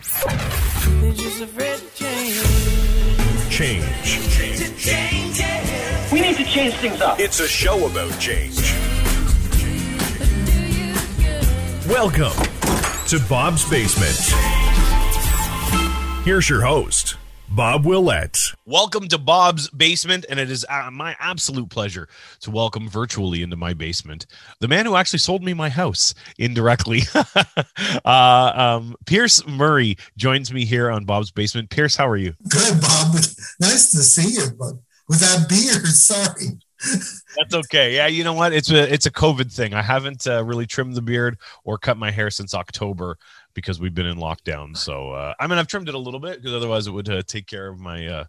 They're just afraid to change. Change. We need to change things up. It's a show about change. Welcome to Bob's Basement. Here's your host, Bob Willett. Welcome to Bob's basement, and it is uh, my absolute pleasure to welcome virtually into my basement the man who actually sold me my house indirectly. uh, um, Pierce Murray joins me here on Bob's basement. Pierce, how are you? Good, Bob. Nice to see you, but with that beard, sorry. That's okay. Yeah, you know what? It's a it's a COVID thing. I haven't uh, really trimmed the beard or cut my hair since October because we've been in lockdown. So uh, I mean, I've trimmed it a little bit because otherwise it would uh, take care of my uh,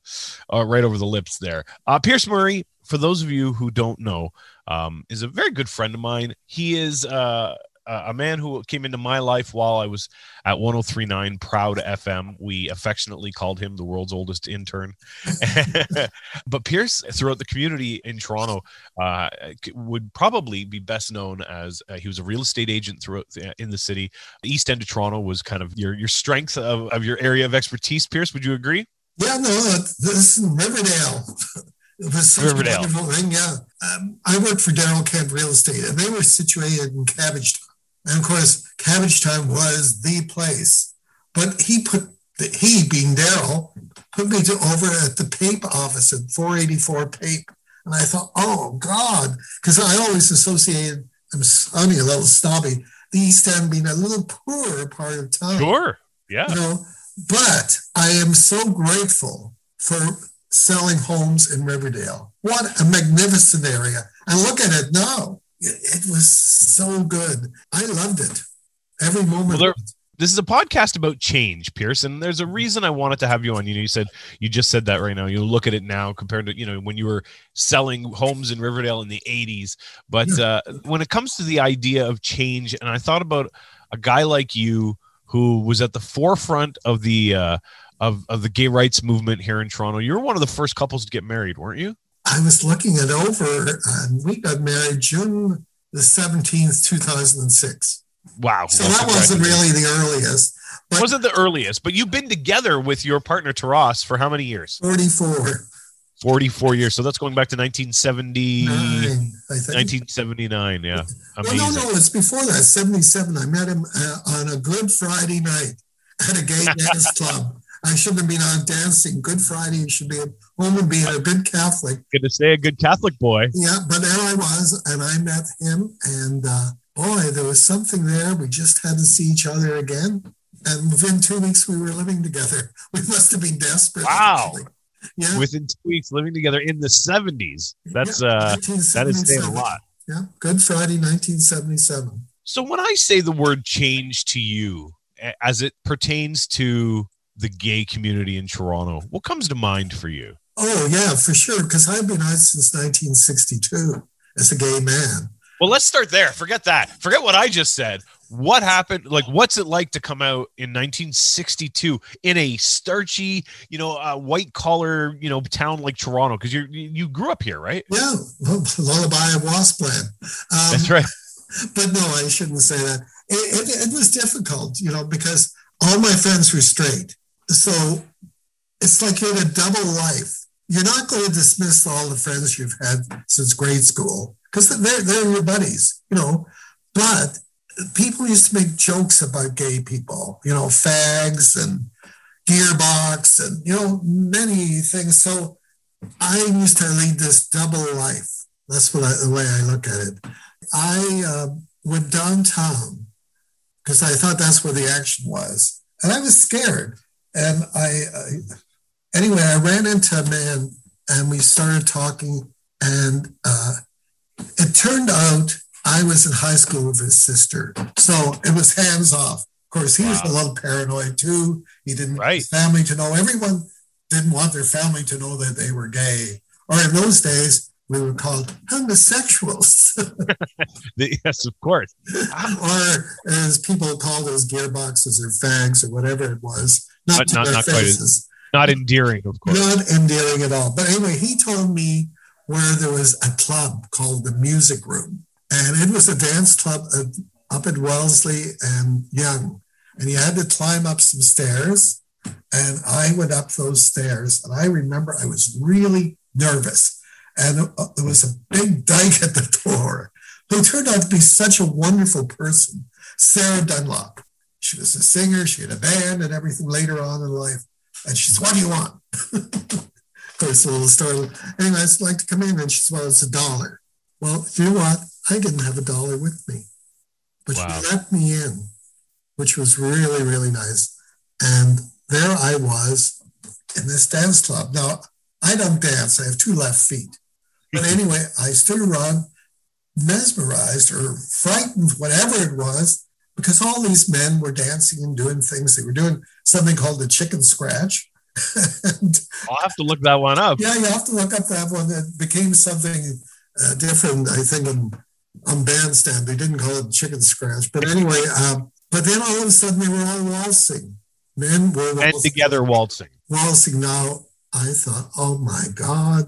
uh, right over the lips there. Uh, Pierce Murray, for those of you who don't know, um, is a very good friend of mine. He is uh, a man who came into my life while I was at 1039 Proud FM. We affectionately called him the world's oldest intern. but Pierce, throughout the community in Toronto, uh, would probably be best known as uh, he was a real estate agent throughout the, in the city. The East End of Toronto was kind of your your strength of, of your area of expertise. Pierce, would you agree? Yeah, no, this is Riverdale. It was such Riverdale. a wonderful thing. Yeah. Um, I worked for Daryl Kent Real Estate, and they were situated in Cabbagetown. And of course, Cabbagetown was the place. But he put, the, he being Daryl, put me to over at the Pape office at 484 Pape. And I thought, oh God, because I always associated, I'm sounding a little snobby, the East End being a little poorer part of town Sure. Yeah. you know but i am so grateful for selling homes in riverdale what a magnificent area and look at it now it, it was so good i loved it every moment Well, there- this is a podcast about change, Pierce, and there's a reason I wanted to have you on. You know, you said you just said that right now. You look at it now compared to you know when you were selling homes in Riverdale in the '80s. But uh, when it comes to the idea of change, and I thought about a guy like you who was at the forefront of the uh, of of the gay rights movement here in Toronto. You were one of the first couples to get married, weren't you? I was looking it over and we got married june the 17th 2006 Wow. so that wasn't really the earliest but wasn't the earliest, but you've been together with your partner Taras for how many years? 44 44 years. So that's going back to 1970, Nine, 1979. Yeah. Well, Amazing. no, no, it's before that. 77. I met him uh, on a Good Friday night at a gay dance club. I shouldn't have been out dancing. Good Friday, should be at home and being a good Catholic. Going to say a good Catholic boy. Yeah, but there I was, and I met him, and uh, boy, there was something there. We just had to see each other again. And within two weeks, we were living together. We must have been desperate. Wow. actually. Yeah. Within two weeks, living together in the 70s. That's Yeah, uh that is saying a lot. Yeah, Good Friday, 1977. So when I say the word change to you, as it pertains to the gay community in Toronto, what comes to mind for you? Oh, yeah, for sure. Because I've been out since 1962 as a gay man. Well, let's start there. Forget that. Forget what I just said. What happened? Like, what's it like to come out in 1962 in a starchy, you know, uh, white collar, you know, town like Toronto? Because you you grew up here, right? Yeah, well, lullaby of waspland. Um, That's right. But no, I shouldn't say that. It, it, it was difficult, you know, because all my friends were straight. So it's like you're in a double life. You're not going to dismiss all the friends you've had since grade school because they're, they're your buddies, you know. But people used to make jokes about gay people, you know, fags and gearbox and, you know, many things. So I used to lead this double life. That's what I, the way I look at it. I uh, went downtown because I thought that's where the action was, and I was scared. And I, I anyway, I ran into a man, and we started talking, and uh, it turned out I was in high school with his sister, so it was hands off. Of course, he was a little paranoid too. He didn't want his family to know. Everyone didn't want their family to know that they were gay, or in those days we were called homosexuals. Yes, of course. or as people called those gearboxes or fags or whatever it was. Not, But to not their not quite faces, not endearing, of course. not endearing at all. But anyway, he told me where there was a club called the Music Room, and it was a dance club up at Wellesley and Yonge. and you had to climb up some stairs. And I went up those stairs, and I remember I was really nervous. And uh, there was a big dyke at the door who turned out to be such a wonderful person, Sarah Dunlop. She was a singer, she had a band and everything later on in life. And she said, What do you want? of course, a little story. Anyway, I'd like to come in. And she said, Well, it's a dollar. Well, if you know what? I didn't have a dollar with me, but wow. she let me in, which was really, really nice. And there I was in this dance club. Now, I don't dance, I have two left feet. But anyway, I stood around mesmerized or frightened, whatever it was, because all these men were dancing and doing things. They were doing something called the chicken scratch. and, I'll have to look that one up. Yeah, you have to look up that one. It became something uh, different, I think, on, on bandstand. They didn't call it chicken scratch. But anyway, um, but then all of a sudden they were all waltzing. Men were waltzing. And together waltzing. Waltzing. Now I thought, oh my God.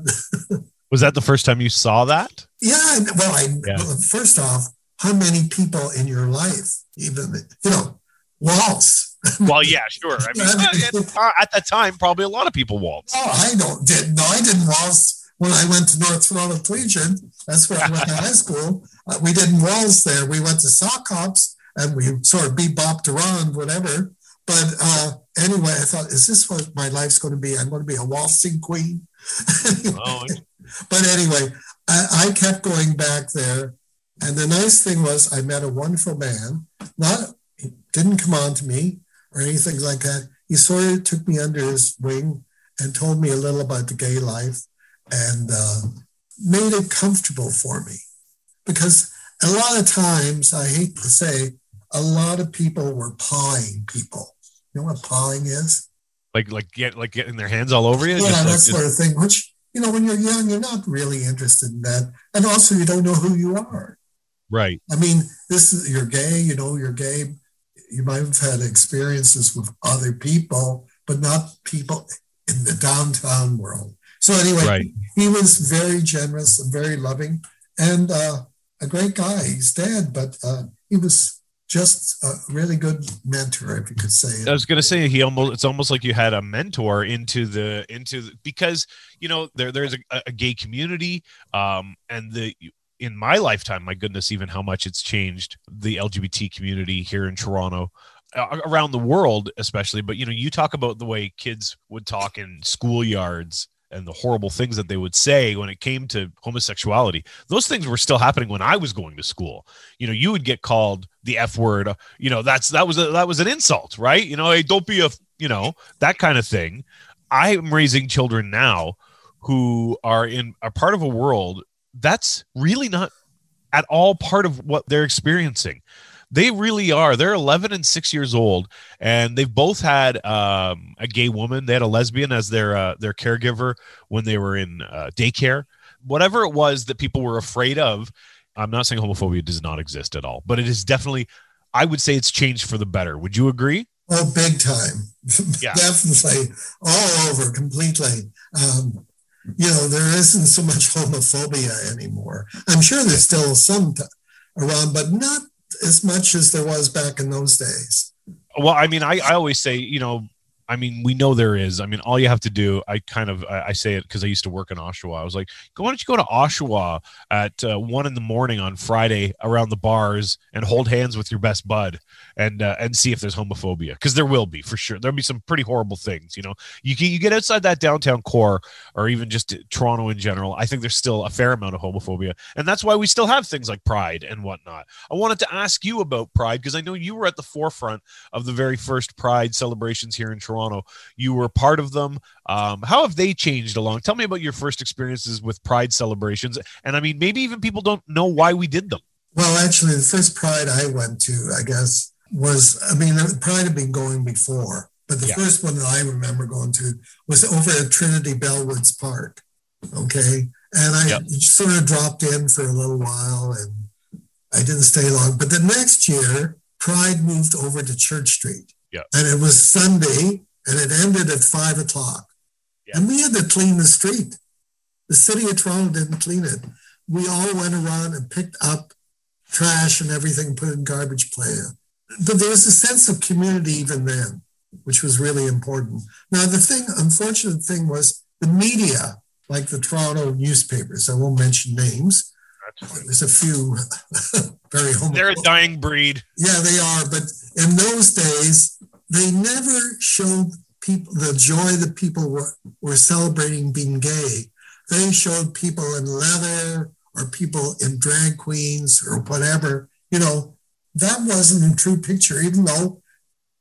Was that the first time you saw that? Yeah. Well, I yeah. well, first off, how many people in your life even you know waltz? Well, yeah, sure. I mean, uh, at that time, probably a lot of people waltz. Oh, I don't did no, I didn't waltz when I went to North Toronto Collegiate. That's where I went to high school. Uh, we didn't waltz there. We went to sock hops and we sort of bebopped around, whatever. But uh, anyway, I thought, is this what my life's going to be? I'm going to be a waltzing queen. oh, but anyway, I, I kept going back there. And the nice thing was, I met a wonderful man. Not didn't come on to me or anything like that. He sort of took me under his wing and told me a little about the gay life and uh, made it comfortable for me. Because a lot of times, I hate to say, a lot of people were pawing people. You know what pawing is? Like like get like getting their hands all over you. Yeah, that like, sort of thing. Which you know, when you're young, you're not really interested in that. And also, you don't know who you are. Right. I mean, this is, you're gay, you know, you're gay. You might have had experiences with other people, but not people in the downtown world. So, anyway, right. he was very generous and very loving and uh, a great guy. He's dead, but uh, he was just a really good mentor, if you could say. I was going to say he almost it's almost like you had a mentor into the into the, because you know there there's a, a gay community, um, and the in my lifetime, my goodness, even how much it's changed the LGBT community here in Toronto around the world especially. But you know you talk about the way kids would talk in schoolyards and the horrible things that they would say when it came to homosexuality. Those things were still happening when i was going to school. You know you would get called the f word. You know that's that was a, that was an insult right? You know hey don't be a you know that kind of thing. I'm raising children now who are in a part of a world that's really not at all part of what they're experiencing they really are. They're 11 and six years old, and they've both had um, a gay woman. They had a lesbian as their uh, their caregiver when they were in uh, daycare. Whatever it was that people were afraid of, I'm not saying homophobia does not exist at all, but it is definitely. I would say it's changed for the better. Would you agree? Oh, big time. Yeah. definitely all over completely. Um, you know, there isn't so much homophobia anymore. I'm sure there's still some t- around, but not as much as there was back in those days. Well, I mean, I, I always say, you know, I mean, we know there is. I mean, all you have to do, I kind of, I, I say it because I used to work in Oshawa. I was like, why don't you go to Oshawa at uh, one in the morning on Friday around the bars and hold hands with your best bud and uh, and see if there's homophobia because there will be for sure. There'll be some pretty horrible things. You know, you you get outside that downtown core or even just Toronto in general. I think there's still a fair amount of homophobia, and that's why we still have things like Pride and whatnot. I wanted to ask you about Pride because I know you were at the forefront of the very first Pride celebrations here in Toronto. Toronto. You were part of them. Um, how have they changed along? Tell me about your first experiences with Pride celebrations, and I mean, maybe even people don't know why we did them. Well, actually, the first Pride I went to, I guess, was I mean, Pride had been going before, but the yeah. first one that I remember going to was over at Trinity Bellwoods Park. Okay, and I yep. sort of dropped in for a little while, and I didn't stay long. But the next year, Pride moved over to Church Street. Yeah. And it was Sunday, and it ended at five o'clock. Yeah. And we had to clean the street. The city of Toronto didn't clean it. We all went around and picked up trash and everything, put in garbage plan. but there was a sense of community even then, which was really important. Now, the thing, unfortunate thing was the media, like the Toronto newspapers, I won't mention names. There's a few very homophobic. They're a dying breed. Yeah, they are. But in those days, they never showed people the joy that people were, were celebrating being gay. They showed people in leather or people in drag queens or whatever. You know, that wasn't a true picture, even though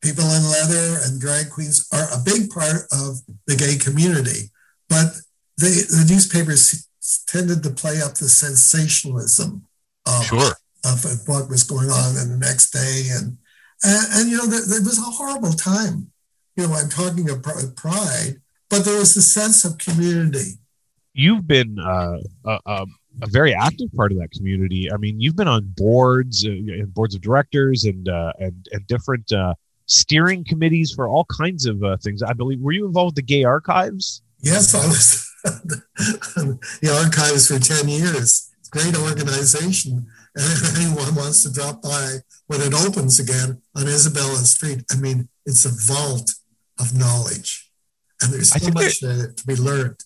people in leather and drag queens are a big part of the gay community. But they, the newspapers tended to play up the sensationalism of, Sure. of what was going on in the next day. And, and, and you know, there, there was a horrible time. You know, I'm talking of pr- pride, but there was a sense of community. You've been uh, a, a, a very active part of that community. I mean, you've been on boards, uh, and boards of directors, and uh, and and different uh, steering committees for all kinds of uh, things. I believe. Were you involved with the Gay Archives? Yes, I was the archives for 10 years. It's a great organization. And if anyone wants to drop by when it opens again on Isabella Street, I mean, it's a vault of knowledge. And there's so much to, to be learned.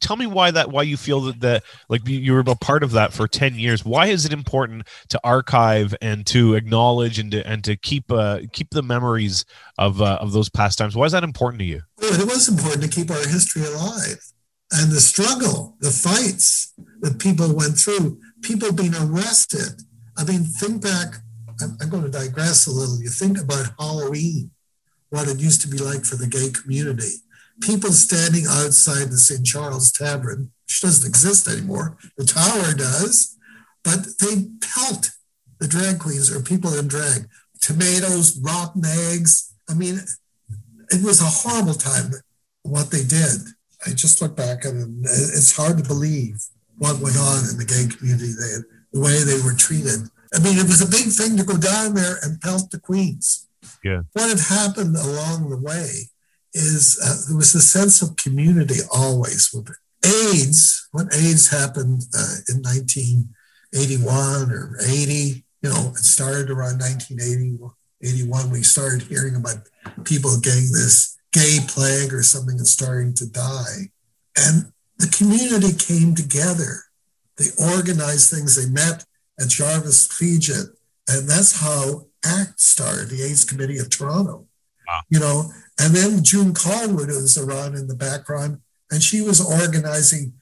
Tell me why that. Why you feel that that like you- you were a part of that for ten years. Why is it important to archive and to acknowledge and to and to keep uh, keep the memories of uh, of those past times? Why is that important to you? Well, it was important to keep our history alive. And the struggle, the fights that people went through, people being arrested. I mean, think back, I'm, going to digress a little. You think about Halloween, what it used to be like for the gay community. People standing outside the St. Charles Tavern, which doesn't exist anymore. The tower does, but they pelt the drag queens or people in drag. Tomatoes, rotten eggs. I mean, it was a horrible time what they did. I just look back and it's hard to believe what went on in the gay community, they, the way they were treated. I mean, it was a big thing to go down there and pelt the queens. Yeah. What had happened along the way is uh, there was a sense of community always with it. AIDS, when AIDS happened uh, in 1981 or 80, you know, it started around 1981. 81. We started hearing about people getting this gay plague or something and starting to die. And the community came together. They organized things. They met at Jarvis Collegiate. And that's how ACT started, the AIDS Committee of Toronto. Wow. You know, and then June Callwood was around in the background and she was organizing,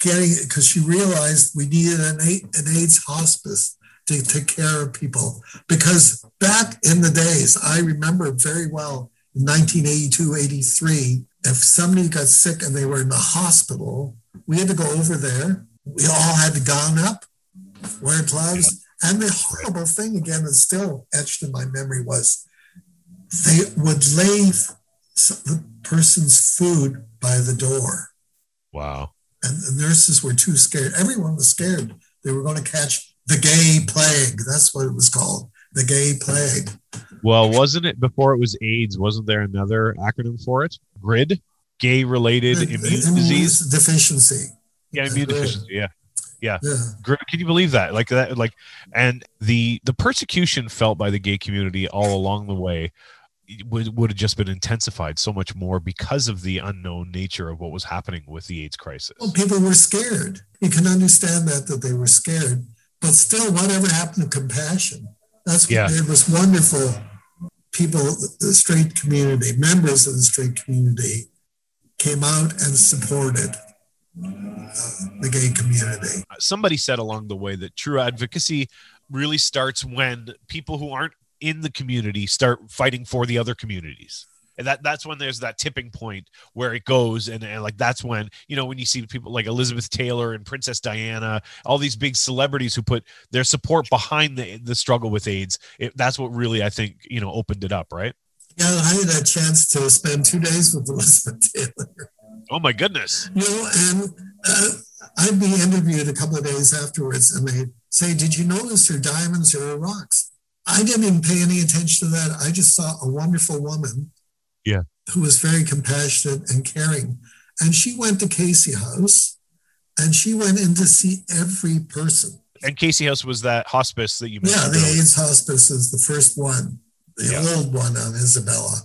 getting because she realized we needed an, an AIDS hospice to take care of people. Because back in the days, I remember very well in 1982, 83, if somebody got sick and they were in the hospital, we had to go over there. We all had to gown up, wear gloves. And the horrible thing again that's still etched in my memory was they would leave the person's food by the door. Wow. And the nurses were too scared. Everyone was scared. They were going to catch the gay plague. That's what it was called. The gay plague. Well, wasn't it before it was AIDS? Wasn't there another acronym for it? GRID, gay related immune disease. deficiency. Yeah, immune deficiency. Yeah. Yeah. Yeah. Can you believe that? Like that, like, and the the persecution felt by the gay community all along the way would would have just been intensified so much more because of the unknown nature of what was happening with the AIDS crisis. Well, people were scared. You can understand that that they were scared, but still, whatever happened to compassion? That's what Yeah. it was wonderful. People, the straight community, members of the straight community, came out and supported uh, the gay community. Somebody said along the way that true advocacy really starts when people who aren't in the community start fighting for the other communities. And that that's when there's that tipping point where it goes and, and like that's when you know when you see people like Elizabeth Taylor and Princess Diana, all these big celebrities who put their support behind the the struggle with AIDS. It, that's what really I think you know opened it up, right? Yeah, I had a chance to spend two days with Elizabeth Taylor. Oh my goodness! You know, and uh, I'd be interviewed a couple of days afterwards, and they'd say, Did you notice her diamonds or her rocks? I didn't even pay any attention to that. I just saw a wonderful woman Yeah. who was very compassionate and caring. And she went to Casey House and she went in to see every person. And Casey House was that hospice that you mentioned. Yeah, the earlier. AIDS hospice is the first one the Yeah. old one on Isabella,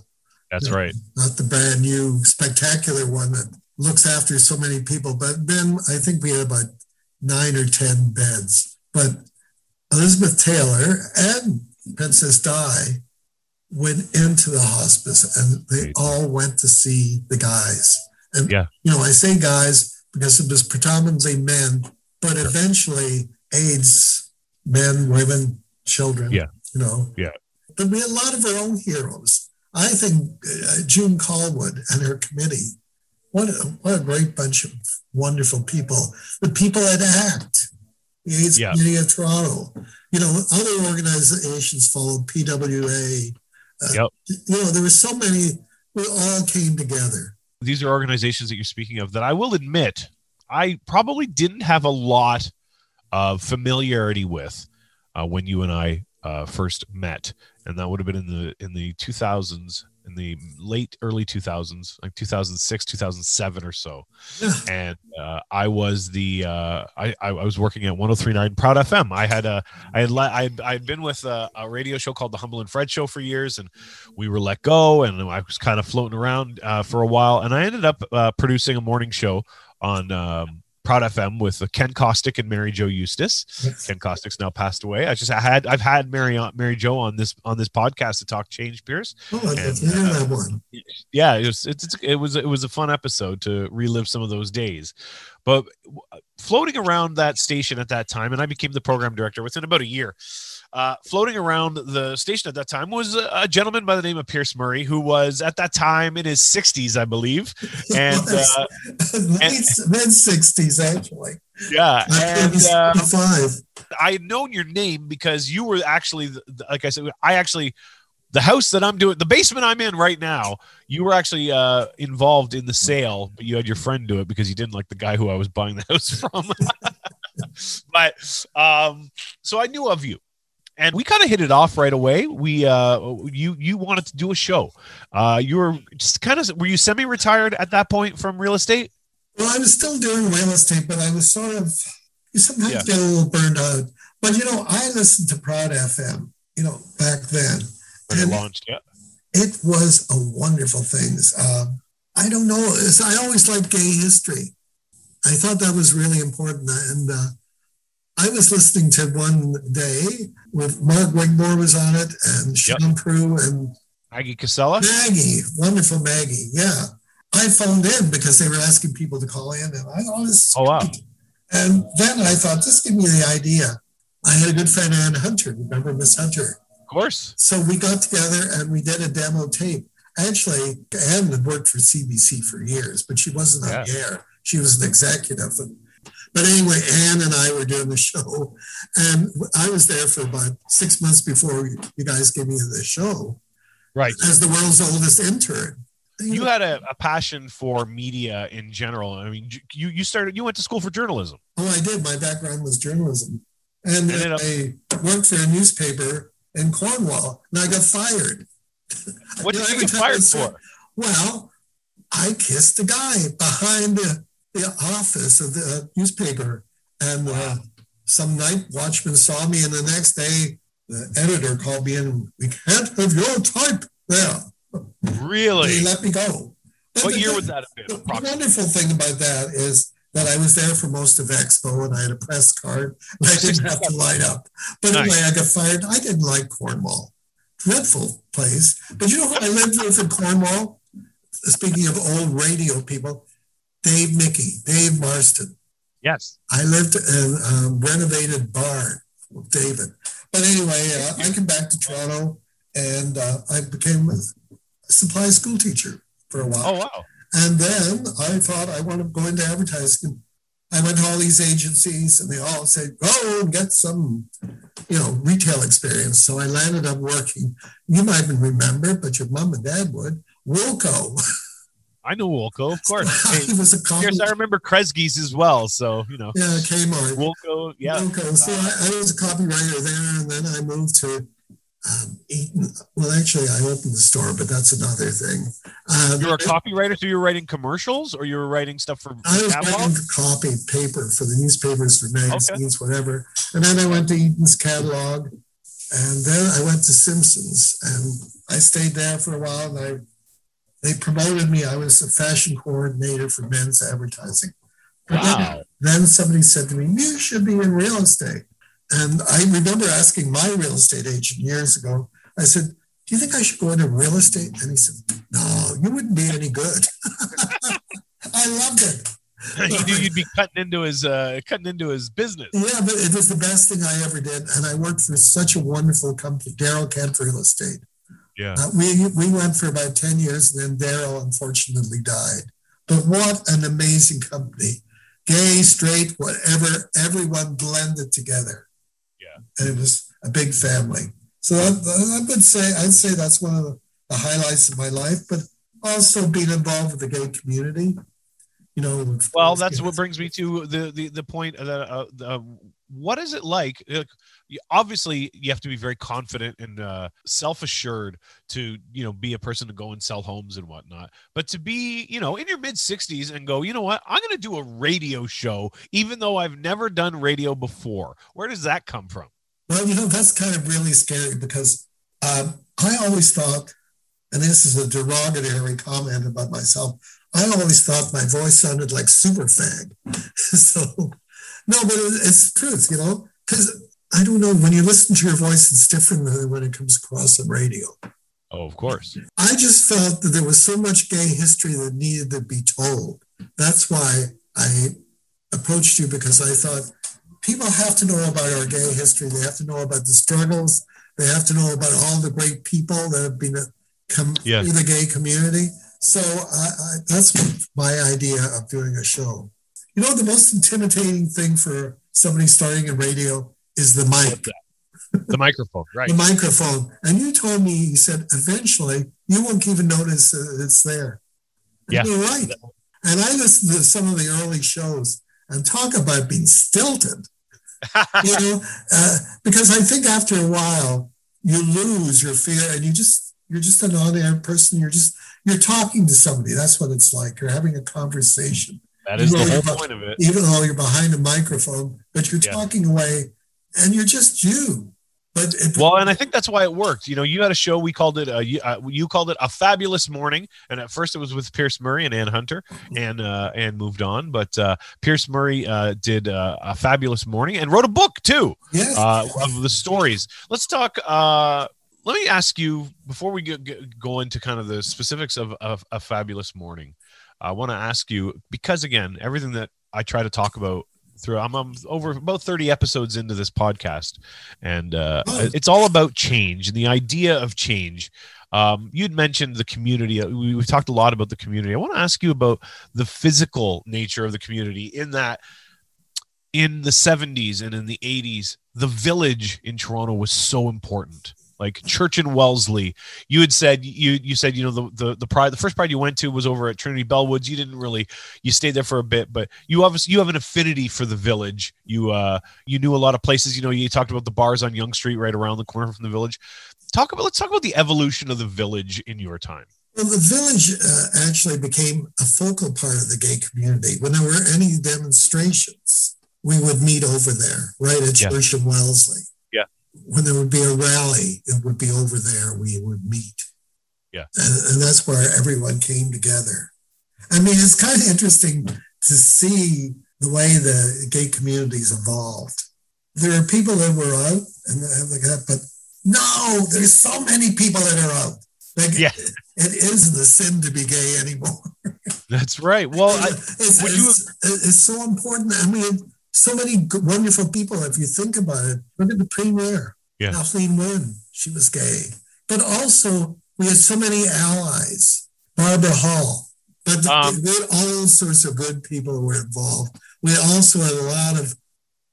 That's Yeah. right. not the brand new spectacular one that looks after so many people. But then I think we had about nine or 10 beds. But Elizabeth Taylor and Princess Di went into the hospice and they all went to see the guys. And, Yeah. you know, I say guys because it was predominantly men, but eventually AIDS, men, women, children, Yeah. you know. Yeah. But we had a lot of our own heroes. I think uh, June Callwood and her committee, what a, what a great bunch of wonderful people. The people at ACT, the AIDS Yeah. Committee of Toronto, you know, other organizations followed, PWA. Uh, Yep. You know, there were so many, we all came together. These are organizations that you're speaking of that I will admit I probably didn't have a lot of familiarity with uh, when you and I uh, first met, and that would have been in the in the 2000s, in the late early 2000s, like 2006, 2007 or so. And uh, I was the uh, I, I was working at 103.9 Proud FM. I had a I had le- I had, I had been with a, a radio show called the Humble and Fred Show for years, and we were let go, and I was kind of floating around uh, for a while, and I ended up uh, producing a morning show on. Um, Proud FM with uh, Ken Kostick and Mary Jo Eustace. Ken Kostick's now passed away. I just I had I've had Mary on Mary Jo on this on this podcast to talk change Pierce Oh, And, didn't uh, that one. yeah it was it's, it's it was it was a fun episode to relive some of those days but floating around that station at that time and i became the program director within about a year uh, floating around the station at that time was a, a gentleman by the name of pierce murray who was at that time in his 60s i believe and uh, mid sixties actually. yeah and uh. I had known your name because you were actually, like I said, I actually, the house that I'm doing, the basement I'm in right now, you were actually uh, involved in the sale, but you had your friend do it because you didn't like the guy who I was buying the house from. but um, so I knew of you. And we kind of hit it off right away. We, uh, you, you wanted to do a show. Uh, you were just kind of, were you semi-retired at that point from real estate? Well, I was still doing real estate, but I was sort of you sometimes Yeah. get a little burned out. But you know, I listened to Proud FM, you know, back then. When it launched, yeah. it was a wonderful thing. Um, I don't know. I always liked gay history. I thought that was really important. And uh, I was listening to one day with Mark Wigmore was on it and Yep. Sean Prue and Maggie Cassella. Maggie, wonderful Maggie. Yeah. I phoned in because they were asking people to call in and I this is Oh, wow. And then I thought, just give me the idea. I had a good friend, Ann Hunter. Remember Miss Hunter? Of course. So we got together and we did a demo tape. Actually, Anne had worked for CBC for years, but she wasn't on the air. She was an executive. And, but anyway, Anne and I were doing the show, and I was there for about six months before you guys gave me the show Right. as the world's oldest intern. you had a, a passion for media in general. I mean, you you started you went to school for journalism. Oh, I did. My background was journalism. And up- I worked for a newspaper in Cornwall and I got fired. What You know, did you get fired for? Well, I kissed a guy behind the, the office of the newspaper. And uh, some night watchman saw me, and the next day, the editor called me in. We can't have your type there. Really? he let me go. But What the- year was that have been? the wonderful thing about that is that I was there for most of Expo and I had a press card and I didn't have to light up. But Nice. anyway, I got fired. I didn't like Cornwall. Dreadful place. But you know who I lived with in Cornwall? Speaking of old radio people, Dave Mickey, Dave Marston. Yes. I lived in a renovated barn with David. But anyway, uh, I came back to Toronto and uh, I became a supply school teacher for a while. Oh wow. And then I thought I want to go into advertising. I went to all these agencies and they all said, go and get some, you know, retail experience. So I landed up working, you might even remember, but your mom and dad would, Woolco. I know Woolco, of course. he Hey, was a copy. I remember Kresge's as well. So you know, Yeah, Kmart. Woolco. Yeah. Woolco. So I, I was a copywriter there and then I moved to um, Eaton. Well, actually, I opened the store, but that's another thing. Um, You were a copywriter, so you were writing commercials, or you were writing stuff for, I was catalog? writing copy paper for the newspapers, for magazines, whatever. And then I went to Eaton's catalog, And then I went to Simpsons and I stayed there for a while and I they promoted me. I was a fashion coordinator for men's advertising. But Wow. then, then somebody said to me, You should be in real estate. And I remember asking my real estate agent years ago, I said, Do you think I should go into real estate? And he said, No, you wouldn't be any good. I loved it. you knew you'd be cutting into his uh, cutting into his business. Yeah, but it was the best thing I ever did. And I worked for such a wonderful company, Daryl Kent Real Estate. Yeah. Uh, we, we went for about 10 years and then Daryl unfortunately died. But what an amazing company. Gay, straight, whatever, everyone blended together. Yeah. And it was a big family. So I, I would say, I'd say that's one of the, the highlights of my life, but also being involved with the gay community. You know, Well, that's what brings me to the the, the point that uh, uh, what is it like? Like, Obviously, you have to be very confident and uh, self assured to you know be a person to go and sell homes and whatnot. But to be you know in your mid sixties and go, you know what, I'm going to do a radio show, even though I've never done radio before. Where does that come from? Well, you know, that's kind of really scary because um, I always thought, and this is a derogatory comment about myself, I always thought my voice sounded like super fag. so, no, but it, it's the truth, you know, because I don't know, when you listen to your voice, it's different than when it comes across on radio. Oh, of course. I just felt that there was so much gay history that needed to be told. That's why I approached you because I thought people have to know about our gay history. They have to know about the struggles. They have to know about all the great people that have been come Yeah. through the gay community. So I, I, that's my idea of doing a show. You know, the most intimidating thing for somebody starting in radio is the mic The microphone, right? the microphone. And you told me, you said, eventually you won't even notice that it's there. And Yeah. You're right. And I listened to some of the early shows and talk about being stilted, you know, uh, because I think after a while you lose your fear and you just, you're just an on-air person. You're just, you're talking to somebody. That's what it's like. You're having a conversation, That is the whole point of it. even though you're behind a microphone, but you're Yeah. talking away and you're just you. But it, Well, and I think that's why it worked. You know, you had a show. We called it. Uh, you, uh, called it a fabulous morning, and at first it was with Pierce Murray and Ann Hunter, and uh, and moved on. But uh, Pierce Murray uh, did uh, a fabulous morning and wrote a book too yeah. uh, of the stories. Let's talk. Uh, let me ask you before we get, get, go into kind of the specifics of, of a fabulous morning. I want to ask you because again, everything that I try to talk about through, I'm, I'm over about 30 episodes into this podcast, and uh, it's all about change and the idea of change. Um, you'd mentioned the community. Uh, We, we've talked a lot about the community. I want to ask you about the physical nature of the community in that in the 70s and in the 80s, the village in Toronto was so important. Like Church and Wellesley, you had said you you said you know the the the pride the first pride you went to was over at Trinity Bellwoods. You didn't really you stayed there for a bit, but you obviously you have an affinity for the village. You uh you knew a lot of places. You know you talked about the bars on Yonge Street right around the corner from the village. Talk about let's talk about the evolution of the village in your time. Well, the village uh, actually became a focal part of the gay community. When there were any demonstrations, we would meet over there, right at Yeah. Church of Wellesley. When there would be a rally, it would be over there. We would meet. Yeah. And, and that's where everyone came together. I mean, it's kind of interesting to see the way the gay communities evolved. There are people that were out and like that, but no, there's so many people that are out. Like, Yeah. it isn't a sin to be gay anymore. That's right. Well, I, it's, it's, it's so important. I mean, so many wonderful people. If you think about it, look at the premier, Yeah. Kathleen Wynne. She was gay, but also we had so many allies. Barbara Hall, but Um, we had all sorts of good people who were involved. We also had a lot of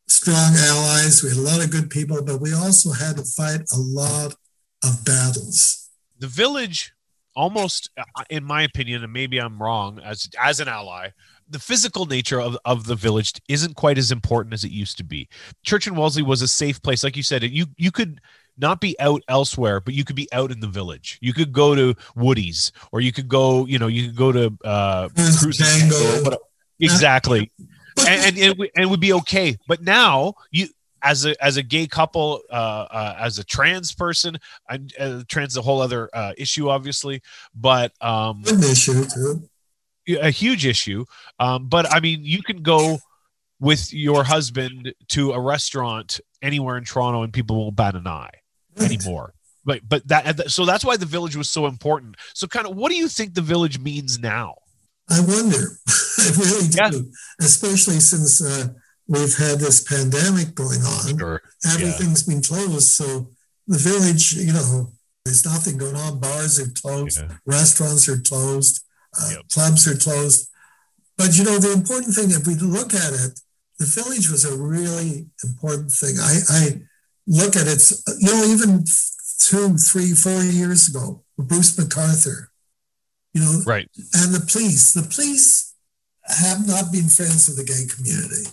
strong allies. We had a lot of good people, but we also had to fight a lot of battles. the village almost uh, in my opinion and maybe i'm wrong as as an ally the physical nature of, of the village isn't quite as important as it used to be church and wellesley was a safe place like you said you you could not be out elsewhere but you could be out in the village you could go to woody's or you could go you know you could go to uh Crews Crews Tango. or whatever. exactly and, and, and, it would- and it would be okay but now you as a as a gay couple, uh, uh, as a trans person, I'm uh, trans is a whole other uh, issue, obviously, but um, An issue too. A huge issue. Um, but I mean, you can go with your husband to a restaurant anywhere in Toronto, and people won't bat an eye Right. anymore. But but that so that's why the village was so important. So kind of, what do you think the village means now? I wonder. I really do, Yeah. especially since uh, we've had this pandemic going on. Sure. Everything's been closed, so the village, you know, there's nothing going on. Bars are closed, Yeah. restaurants are closed, Yep. clubs are closed. But you know, the important thing, if we look at it, the village was a really important thing. I, I look at it, you know, even two, three, four years ago, Bruce McArthur, you know, Right. and the police. The police have not been friends of the gay community.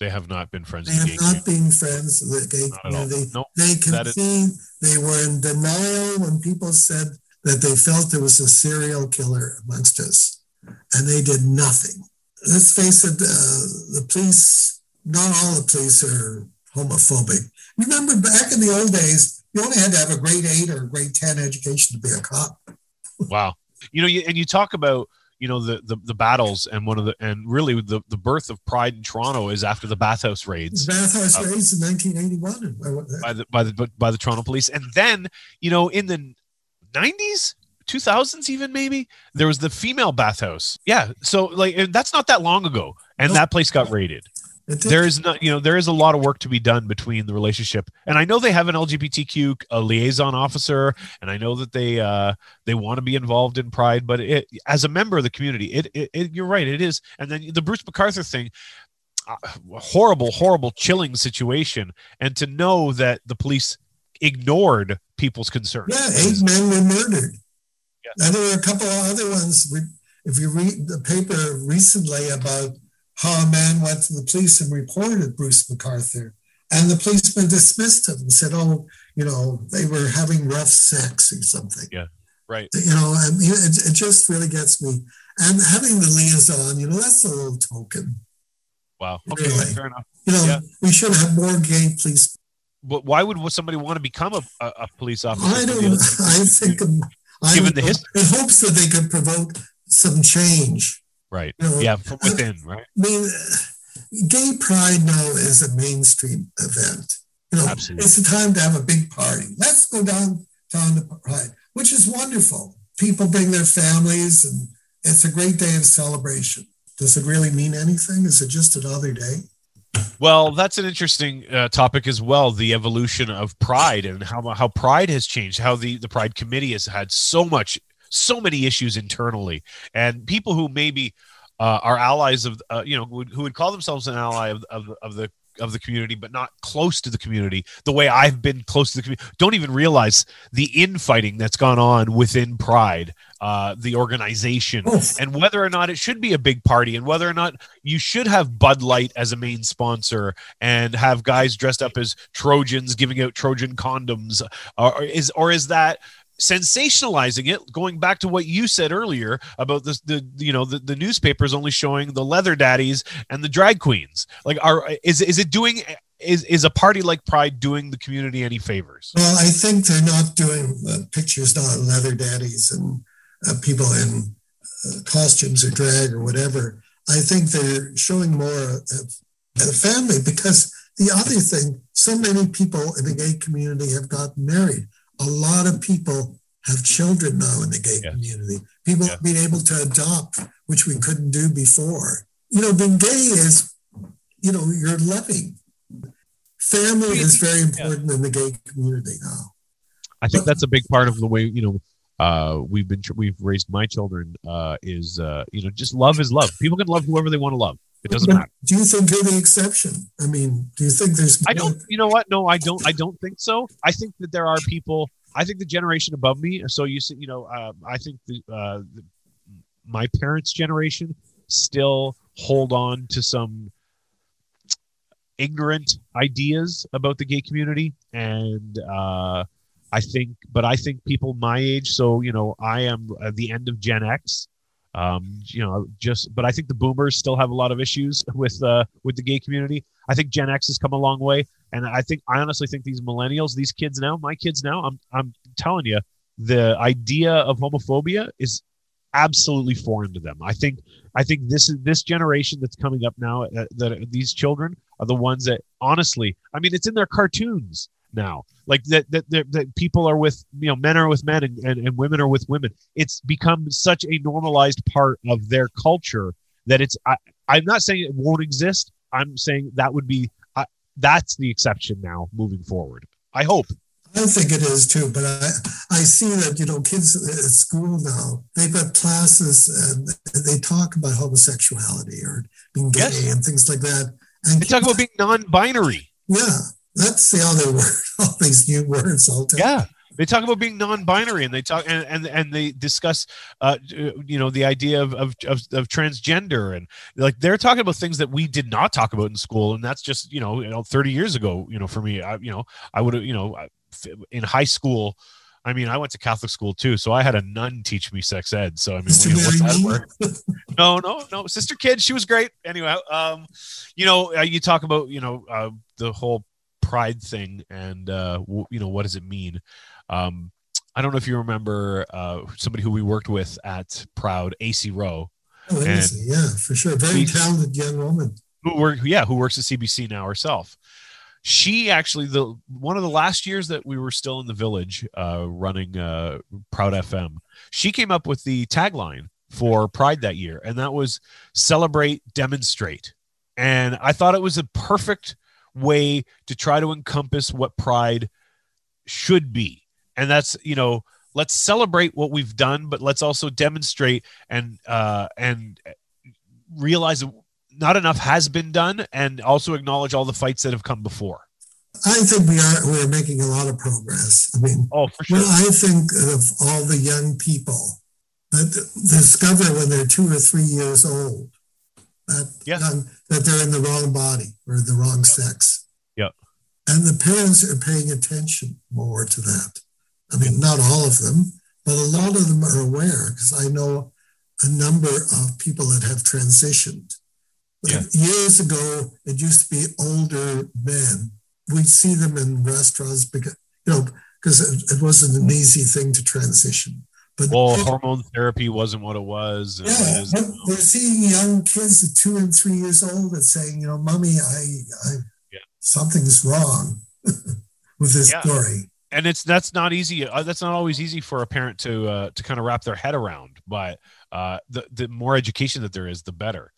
They have not been friends. They with have the not been friends of the gay Not community. Nope. They That is-. They were in denial when people said that they felt there was a serial killer amongst us, and they did nothing. Let's face it, uh, the police, not all the police are homophobic. Remember back in the old days, you only had to have a grade eight or a grade 10 education to be a cop. Wow. You know, you, and you talk about you know the, the the battles and one of the and really the the birth of pride in Toronto is after the bathhouse The raids bathhouse Uh, raids in 1981. by the by the by the Toronto police, and then you know in the nineties. 2000s even maybe there was the female bathhouse yeah so like and that's not that long ago and No. that place got raided there is not you know there is a lot of work to be done between the relationship and i know they have an lgbtq a liaison officer and i know that they uh they want to be involved in pride but it as a member of the community it, it, it you're right it is and then the bruce mcarthur thing uh, horrible horrible chilling situation and to know that the police ignored people's concerns Yeah, eight men were murdered. Yeah. And there were a couple of other ones. If you read the paper recently about how a man went to the police and reported Bruce McArthur, and the policeman dismissed him and said, "Oh, you know, they were having rough sex or something." Yeah, right You know, and it, it just really gets me. And having the liaison, you know, that's a little token. wow okay Really? fair enough You know, Yeah. we should have more gay police. But why would somebody want to become a, a, a police officer I don't. I think. um, I Given the history. in hopes that they could provoke some change. right You know, yeah from within right I mean, gay pride now is a mainstream event. You know, Absolutely. it's a time to have a big party. Let's go down down to pride, which is wonderful. People bring their families, and it's a great day of celebration. Does it really mean anything? Is it just another day? Well, that's an interesting uh, topic as well. The evolution of Pride and how how Pride has changed. How the the Pride Committee has had so much, so many issues internally, and people who maybe uh, are allies of, uh, you know, who would, who would call themselves an ally of, of of the of the community, but not close to the community. The way I've been close to the community, don't even realize the infighting that's gone on within Pride, uh, the organization Oh, and whether or not it should be a big party and whether or not you should have Bud Light as a main sponsor and have guys dressed up as Trojans giving out Trojan condoms or is or is that sensationalizing it going back to what you said earlier about this the you know the, the newspapers only showing the leather daddies and the drag queens like are is is it doing is is a party like pride doing the community any favors well, I think they're not doing uh, pictures of leather daddies and uh, people in uh, costumes or drag or whatever. I think they're showing more of, of the family because the other thing, so many people in the gay community have gotten married. A lot of people have children now in the gay Yeah. community. People Yeah. being able to adopt, which we couldn't do before. You know, being gay is, you know, you're loving. Family is very important in the gay community now. I think that's a big part of the way you know uh, we've been we've raised my children uh, is uh, you know just love is love. People can love whoever they want to love. It doesn't matter. Do you think you're the exception? I mean, do you think there's? I don't. You know what? No, I don't. I don't think so. I think that there are people. I think the generation above me. So you see, you know, uh, I think the, uh, the my parents' generation still hold on to some ignorant ideas about the gay community, and uh, I think, but I think people my age. So you know, I am at the end of Gen X. Um, you know, just but I think the boomers still have a lot of issues with uh, with the gay community. I think Gen X has come a long way, and I think I honestly think these millennials, these kids now, my kids now, I'm I'm telling you, the idea of homophobia is absolutely foreign to them. I think I think this is this generation that's coming up now uh, that these children are the ones that honestly, I mean, it's in their cartoons now like that, that that, that people are with you know men are with men and, and, and women are with women it's become such a normalized part of their culture that it's I, i'm not saying it won't exist i'm saying that would be I, that's the exception now moving forward i hope I think it is too, but I, I see that, you know, kids at school now, they've got classes and they talk about homosexuality or being gay yes. and things like that. And they talk about being non binary. Yeah. That's the other word. All these new words all the time. Yeah. They talk about being non-binary, and they talk and and, and they discuss, uh, you know, the idea of, of of of transgender, and like they're talking about things that we did not talk about in school, and that's just you know, you know, thirty years ago, you know, for me, I, you know, I would have, you know, in high school, I mean, I went to Catholic school too, so I had a nun teach me sex ed. So I mean, you know, what's that word? no, no, no, sister kid, she was great. Anyway, um, you know, uh, you talk about you know uh, the whole pride thing and uh, w- you know what does it mean? Um, i don't know if you remember uh, somebody who we worked with at proud ac rowe. Oh, and yeah for sure. Very talented young woman. Who work, yeah who works at cbc now herself. She actually the one of the last years that we were still in the village uh, running uh, proud fm she came up with the tagline for pride that year and that was celebrate demonstrate. And i thought it was a perfect way to try to encompass what pride should be. And that's, you know, let's celebrate what we've done, but let's also demonstrate and uh and realize not enough has been done and also acknowledge all the fights that have come before. I think we are we're making a lot of progress. I mean, oh, for sure. When I think of all the young people that discover when they're two or three years old that yeah. young, that they're in the wrong body or the wrong sex. Yeah. And the parents are paying attention more to that. I mean, not all of them, but a lot of them are aware because I know a number of people that have transitioned. Yeah. Years ago, it used to be older men. We'd see them in restaurants because, you know, because it, it wasn't an easy thing to transition. But well, hormone therapy wasn't what it was. Yeah, it but we're seeing young kids at two and three years old that saying, you know, mommy, I, I yeah. something's wrong with this yeah. story. And it's that's not easy. Uh, that's not always easy for a parent to uh, to kind of wrap their head around. But uh, the the more education that there is, the better.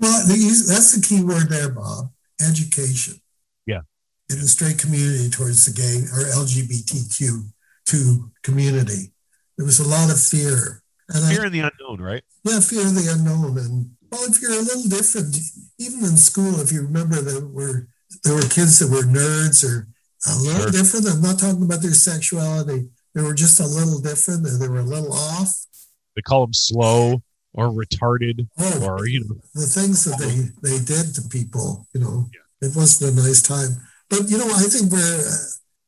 Well, that's the key word there, Bob. Education. Yeah. In the straight community towards the gay or LGBTQ two community there was a lot of fear. And fear I, in the unknown, right? Yeah, fear of the unknown. And well, if you're a little different, even in school, if you remember that were there were kids that were nerds or a little sure. different. I'm not talking about their sexuality. They were just a little different or they were a little off. They call them slow or retarded oh, or you know the things that they they did to people you know yeah. it wasn't a nice time but you know i think we're uh,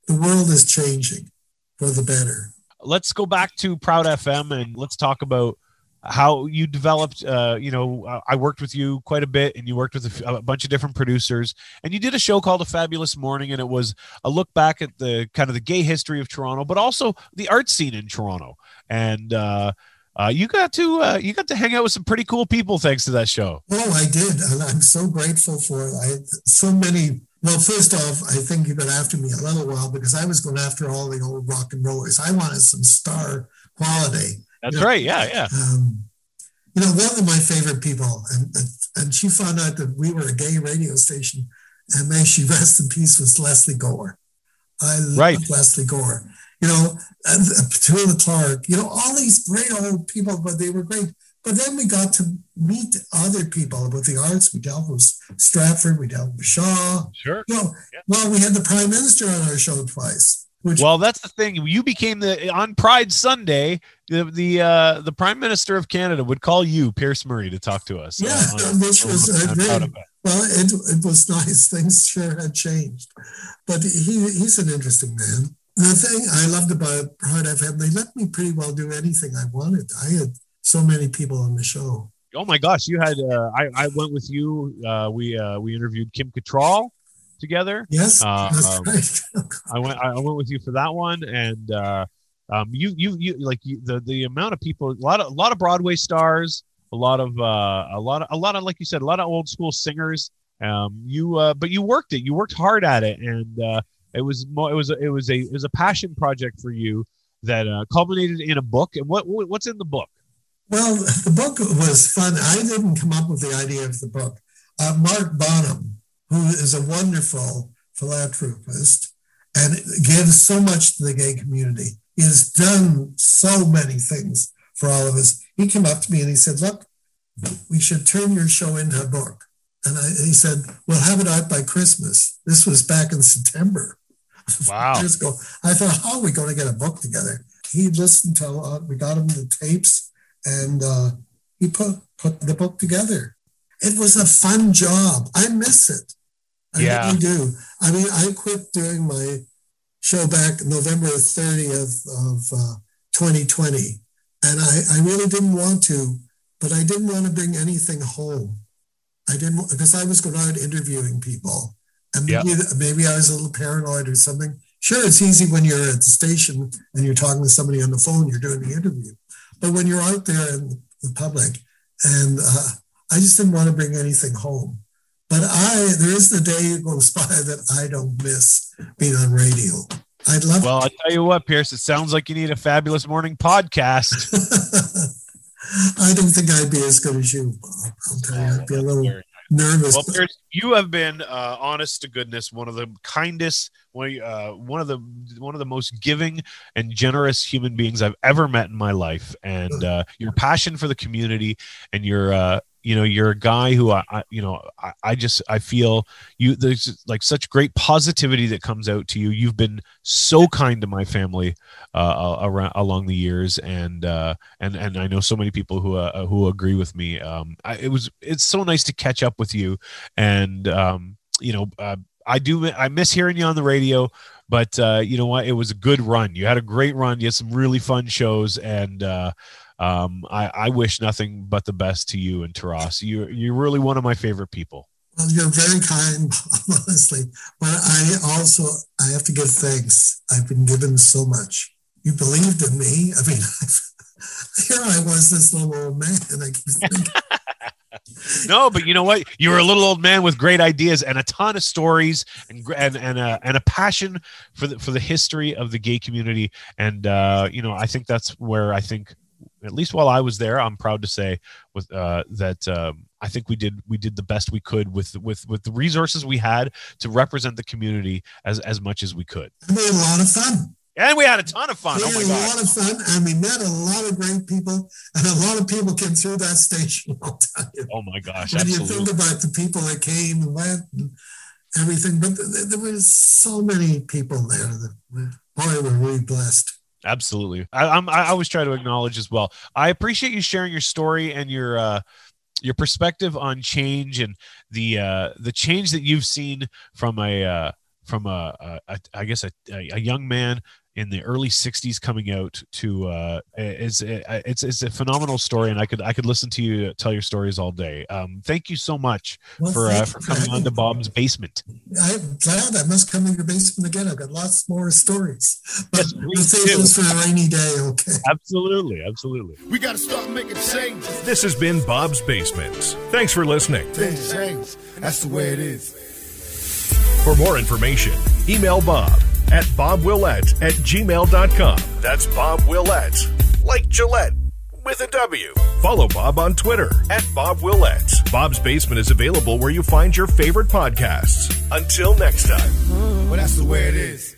the world is changing for the better let's go back to Proud FM and let's talk about how you developed uh, you know i worked with you quite a bit and you worked with a, bunch of different producers and you did a show called a fabulous morning and it was a look back at the kind of the gay history of toronto but also the art scene in toronto and uh, uh, you got to uh, you got to hang out with some pretty cool people thanks to that show. Oh, I did, and I'm so grateful for it. I so many well, first off, I think you've been after me a little while because I was going after all the old rock and rollers. I wanted some star quality. That's you know? right. Yeah, yeah. Um, you know, one of my favorite people, and, and she found out that we were a gay radio station, and may she rest in peace, was Lesley Gore. I love right. Lesley Gore. You know, and Petula Clark. You know, all these great old people, but they were great. But then we got to meet other people with the arts. We dealt with Stratford, we dealt with Shaw. Sure. You know, yeah. Well, we had the Prime Minister on our show twice. Which, well, that's the thing. You became the on Pride Sunday. The the uh, the Prime Minister of Canada would call you, Pierce Murray, to talk to us. Yeah, uh, which was uh, well, it, it was nice. Things sure had changed, but he he's an interesting man. The thing I loved about Pride FM, they let me pretty well do anything I wanted. I had so many people on the show. Oh my gosh, you had uh, I I went with you. Uh, we uh, we interviewed Kim Cattrall together. Yes, Uh, um, right. I went I went with you for that one, and uh, um, you you you like you, the the amount of people, a lot of a lot of Broadway stars, a lot of uh, a lot of a lot of like you said, a lot of old school singers. Um, you uh, but you worked it, you worked hard at it, and uh, it was mo- it was a, it was a it was a passion project for you that uh, culminated in a book. And what- what's in the book? Well, the book was fun. I didn't come up with the idea of the book. Uh, Mark Bonham, who is a wonderful philanthropist and gives so much to the gay community, he has done so many things for all of us. He came up to me and he said, Look, we should turn your show into a book. And I, he said, We'll have it out by Christmas. This was back in September. Wow. years ago. I thought, how are we going to get a book together? He listened to, uh, we got him the tapes and uh, he put, put the book together. It was a fun job. I miss it. I Yeah. really do. I mean, I quit doing my show back November 30th of uh, 2020. And I, I really didn't want to, but I didn't want to bring anything home. I didn't, because I was going out interviewing people. And maybe, maybe I was a little paranoid or something. Sure, it's easy when you're at the station and you're talking to somebody on the phone, you're doing the interview. But when you're out there in the public, and uh, I just didn't want to bring anything home. But I, there isn't a day goes by that I don't miss being on radio. I'd love. Well, I'll tell you what, Pierce. It sounds like you need a fabulous morning podcast. I don't think I'd be as good as you, Bob. I'll tell you, I'd be a little nervous. Well, Pierce, you have been uh, honest to goodness, one of the kindest, one, uh, one of the one of the most giving and generous human beings I've ever met in my life. And uh, your passion for the community, and your uh, you know, you're a guy who I, I you know, I, I just I feel you. There's like such great positivity that comes out to you. You've been so kind to my family uh, around along the years, and uh, and and I know so many people who uh, who agree with me. Um, I, it was it's so nice to catch up with you, and um, you know, uh, I do I miss hearing you on the radio, but uh, you know what? It was a good run. You had a great run. You had some really fun shows, and uh, um, I, I wish nothing but the best to you and Taras. You you're really one of my favorite people. Well, you're very kind, honestly. But I also I have to give thanks. I've been given so much. You believed in me. I mean, here I was, this little old man. I keep thinking, No, but you know what? You were a little old man with great ideas and a ton of stories and and and a, and a passion for the for the history of the gay community. And uh, you know, I think that's where I think, at least while I was there, I'm proud to say with uh, that um, I think we did we did the best we could with with with the resources we had to represent the community as as much as we could. we had a lot of fun. And we had a ton of fun. We Oh had my a god! lot of fun, and we met a lot of great people, and a lot of people came through that station. I'll tell you. Oh my gosh! when you think about the people that came and went and everything, but th- there was so many people there that boy, were we blessed. Absolutely. I, I'm, I always try to acknowledge as well. I appreciate you sharing your story and your uh, your perspective on change and the uh, the change that you've seen from a uh, from a, a, a I guess a, a young man in the early 60s coming out to uh is it's it's a phenomenal story and i could i could listen to you tell your stories all day um thank you so much Well, for uh, for coming on to bob's basement I'm glad I must come in your basement again. I've got lots more stories. But Yes, we'll save do. those for a rainy day, okay? absolutely absolutely We gotta start making changes. This has been Bob's Basement. Thanks for listening. Things change. That's the way it is. For more information, email Bob at bobwillette at gmail.com. That's Bob Willette, like Gillette, with a W. Follow Bob on Twitter at Bob Willette. Bob's Basement is available where you find your favorite podcasts. Until next time. Well, that's the way it is.